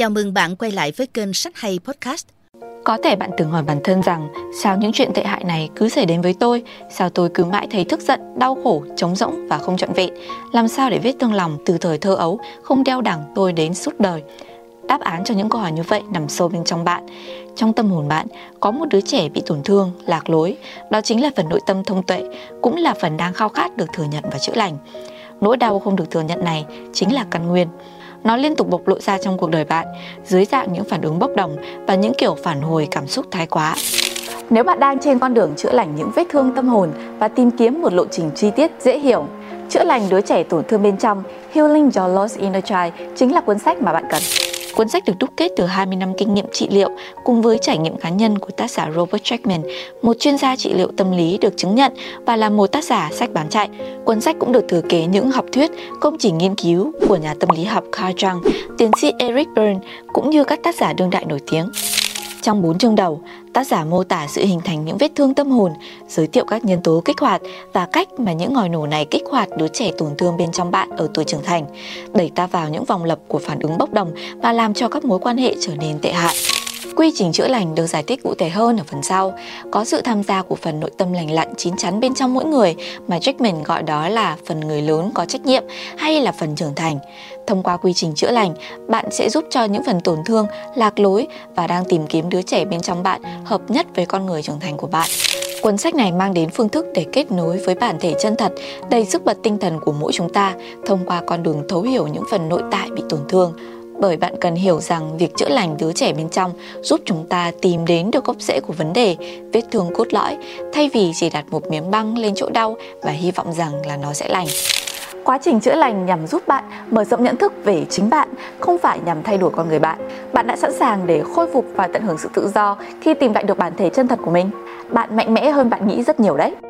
Chào mừng bạn quay lại với kênh Sách Hay Podcast. Có thể bạn từng hỏi bản thân rằng sao những chuyện tệ hại này cứ xảy đến với tôi, sao tôi cứ mãi thấy tức giận, đau khổ, trống rỗng và không trọn vẹn, làm sao để vết thương lòng từ thời thơ ấu không đeo đẳng tôi đến suốt đời. Đáp án cho những câu hỏi như vậy nằm sâu bên trong bạn. Trong tâm hồn bạn có một đứa trẻ bị tổn thương, lạc lối, đó chính là phần nội tâm thông tuệ, cũng là phần đang khao khát được thừa nhận và chữa lành. Nỗi đau không được thừa nhận này chính là căn nguyên nó liên tục bộc lộ ra trong cuộc đời bạn dưới dạng những phản ứng bốc đồng và những kiểu phản hồi cảm xúc thái quá. Nếu bạn đang trên con đường chữa lành những vết thương tâm hồn và tìm kiếm một lộ trình chi tiết dễ hiểu, chữa lành đứa trẻ tổn thương bên trong, Healing Your Lost Inner Child chính là cuốn sách mà bạn cần. Cuốn sách được đúc kết từ 20 năm kinh nghiệm trị liệu cùng với trải nghiệm cá nhân của tác giả Robert Jackman, một chuyên gia trị liệu tâm lý được chứng nhận và là một tác giả sách bán chạy. Cuốn sách cũng được thừa kế những học thuyết, công trình nghiên cứu của nhà tâm lý học Carl Jung, tiến sĩ Eric Byrne cũng như các tác giả đương đại nổi tiếng. Trong bốn chương đầu, tác giả mô tả sự hình thành những vết thương tâm hồn, giới thiệu các nhân tố kích hoạt và cách mà những ngòi nổ này kích hoạt đứa trẻ tổn thương bên trong bạn ở tuổi trưởng thành, đẩy ta vào những vòng lập của phản ứng bốc đồng và làm cho các mối quan hệ trở nên tệ hại. Quy trình chữa lành được giải thích cụ thể hơn ở phần sau, có sự tham gia của phần nội tâm lành lặn chín chắn bên trong mỗi người mà Jackman gọi đó là phần người lớn có trách nhiệm hay là phần trưởng thành. Thông qua quy trình chữa lành, bạn sẽ giúp cho những phần tổn thương, lạc lối và đang tìm kiếm đứa trẻ bên trong bạn hợp nhất với con người trưởng thành của bạn. Cuốn sách này mang đến phương thức để kết nối với bản thể chân thật, đầy sức bật tinh thần của mỗi chúng ta thông qua con đường thấu hiểu những phần nội tại bị tổn thương bởi bạn cần hiểu rằng việc chữa lành đứa trẻ bên trong giúp chúng ta tìm đến được gốc rễ của vấn đề, vết thương cốt lõi, thay vì chỉ đặt một miếng băng lên chỗ đau và hy vọng rằng là nó sẽ lành. Quá trình chữa lành nhằm giúp bạn mở rộng nhận thức về chính bạn, không phải nhằm thay đổi con người bạn. Bạn đã sẵn sàng để khôi phục và tận hưởng sự tự do khi tìm lại được bản thể chân thật của mình. Bạn mạnh mẽ hơn bạn nghĩ rất nhiều đấy.